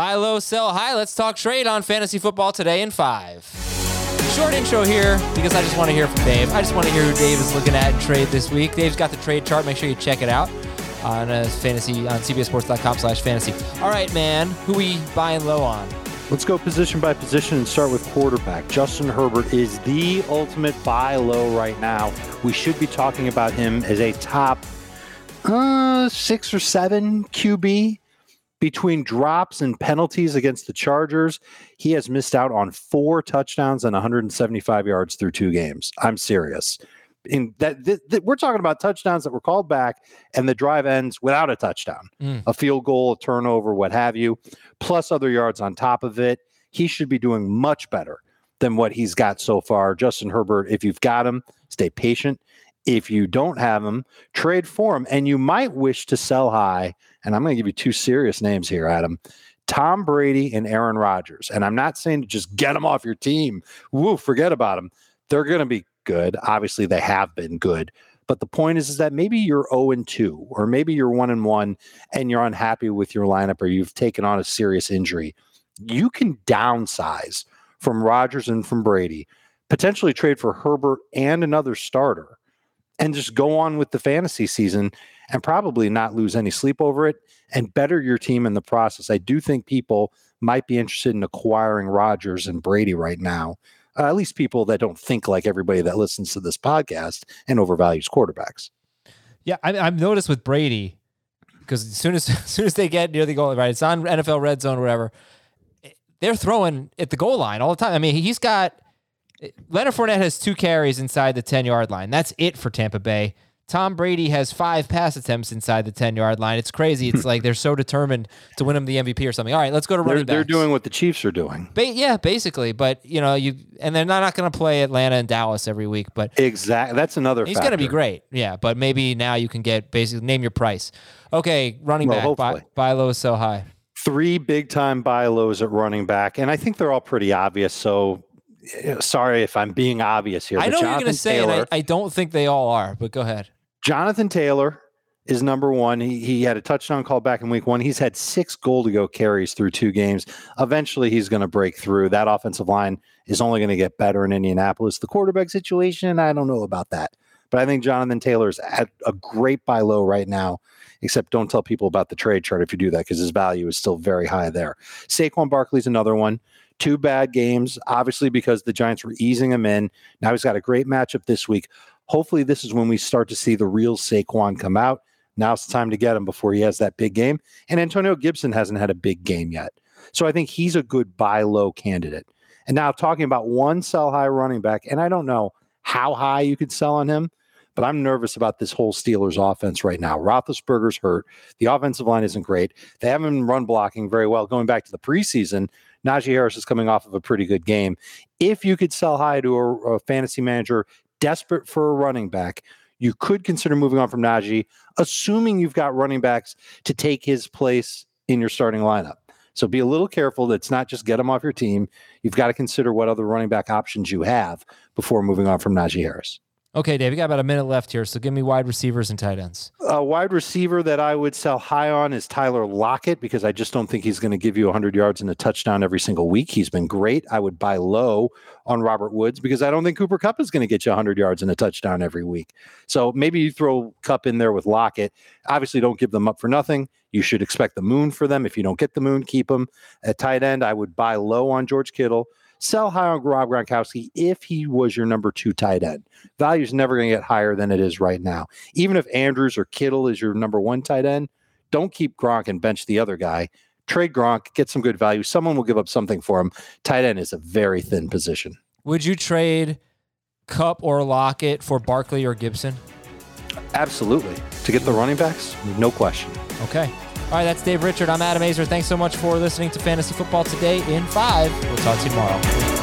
Buy low, sell high. Let's talk trade on fantasy football today in five. Short intro here because I just want to hear from Dave. I just want to hear who Dave is looking at in trade this week. Dave's got the trade chart. Make sure you check it out on uh, fantasy on cbsports.com slash fantasy. All right, man. Who we buying low on? Let's go position by position and start with quarterback. Justin Herbert is the ultimate buy low right now. We should be talking about him as a top uh, six or seven QB. Between drops and penalties against the Chargers, he has missed out on four touchdowns and 175 yards through two games. I'm serious. In that, th- th- we're talking about touchdowns that were called back, and the drive ends without a touchdown, Mm. a field goal, a turnover, what have you, plus other yards on top of it. He should be doing much better than what he's got so far. Justin Herbert, if you've got him, stay patient. If you don't have them, trade for them, And you might wish to sell high. And I'm going to give you two serious names here, Adam. Tom Brady and Aaron Rodgers. And I'm not saying to just get them off your team. Woo, forget about them. They're going to be good. Obviously, they have been good. But the point is, is that maybe you're 0 and 2, or maybe you're 1 and 1 and you're unhappy with your lineup or you've taken on a serious injury. You can downsize from Rodgers and from Brady, potentially trade for Herbert and another starter, and just go on with the fantasy season and probably not lose any sleep over it and better your team in the process. I do think people might be interested in acquiring Rodgers and Brady right now. Uh, at least people that don't think like everybody that listens to this podcast and overvalues quarterbacks. Yeah, I, I've noticed with Brady because as soon as, as soon as they get near the goal, right? It's on NFL red zone or whatever. They're throwing at the goal line all the time. I mean, he's got Leonard Fournette has two carries inside the ten yard line. That's it for Tampa Bay. Tom Brady has five pass attempts inside the ten yard line. It's crazy. It's like they're so determined to win him the MVP or something. All right, let's go to They're, running they're doing what the Chiefs are doing. Ba- yeah, basically. But you know, you and they're not, not going to play Atlanta and Dallas every week. But Exactly. That's another. He's going to be great. Yeah, but maybe now you can get basically name your price. Okay, running Well, back buy, buy low, sell high. three big time buy lows at running back, and I think they're all pretty obvious. So Eh, sorry if I'm being obvious here. I know you're going to say, and Taylor, I, I don't think they all are. But go ahead. Jonathan Taylor is number one. He, he had a touchdown call back in week one. He's had six goal to go carries through two games. Eventually, he's going to break through. That offensive line is only going to get better in Indianapolis. The quarterback situation, I don't know about that. But I think Jonathan Taylor is at a great buy low right now, except don't tell people about the trade chart if you do that because his value is still very high there. Saquon Barkley's another one. Two bad games, obviously, because the Giants were easing him in. Now he's got a great matchup this week. Hopefully, this is when we start to see the real Saquon come out. Now's the time to get him before he has that big game. And Antonio Gibson hasn't had a big game yet. So I think he's a good buy low candidate. And now talking about one sell high running back, and I don't know how high you could sell on him, but I'm nervous about this whole Steelers offense right now. Roethlisberger's hurt. The offensive line isn't great. They haven't been run blocking very well. Going back to the preseason, Najee Harris is coming off of a pretty good game. If you could sell high to a, a fantasy manager desperate for a running back, you could consider moving on from Najee, assuming you've got running backs to take his place in your starting lineup. So be a little careful. That's not just get him off your team. You've got to consider what other running back options you have before moving on from Najee Harris. Okay, Dave, we got about a minute left here, so give me wide receivers and tight ends. A wide receiver that I would sell high on is Tyler Lockett because I just don't think he's going to give you 100 yards and a touchdown every single week. He's been great. I would buy low on Robert Woods because I don't think Cooper Kupp is going to get you 100 yards and a touchdown every week. So maybe you throw Cup in there with Lockett. Obviously, don't give them up for nothing. You should expect the moon for them. If you don't get the moon, keep them. At tight end, I would buy low on George Kittle. Sell high on Rob Gronkowski if he was your number two tight end. Value is never going to get higher than it is right now. Even if Andrews or Kittle is your number one tight end, don't keep Gronk and bench the other guy. Trade Gronk, get some good value. Someone will give up something for him. Tight end is a very thin position. Would you trade Kupp or Lockett for Barkley or Gibson? Absolutely. To get the running backs, no question. Okay. All right, that's Dave Richard. I'm Adam Aizer. Thanks so much for listening to Fantasy Football Today in five. We'll talk to you tomorrow.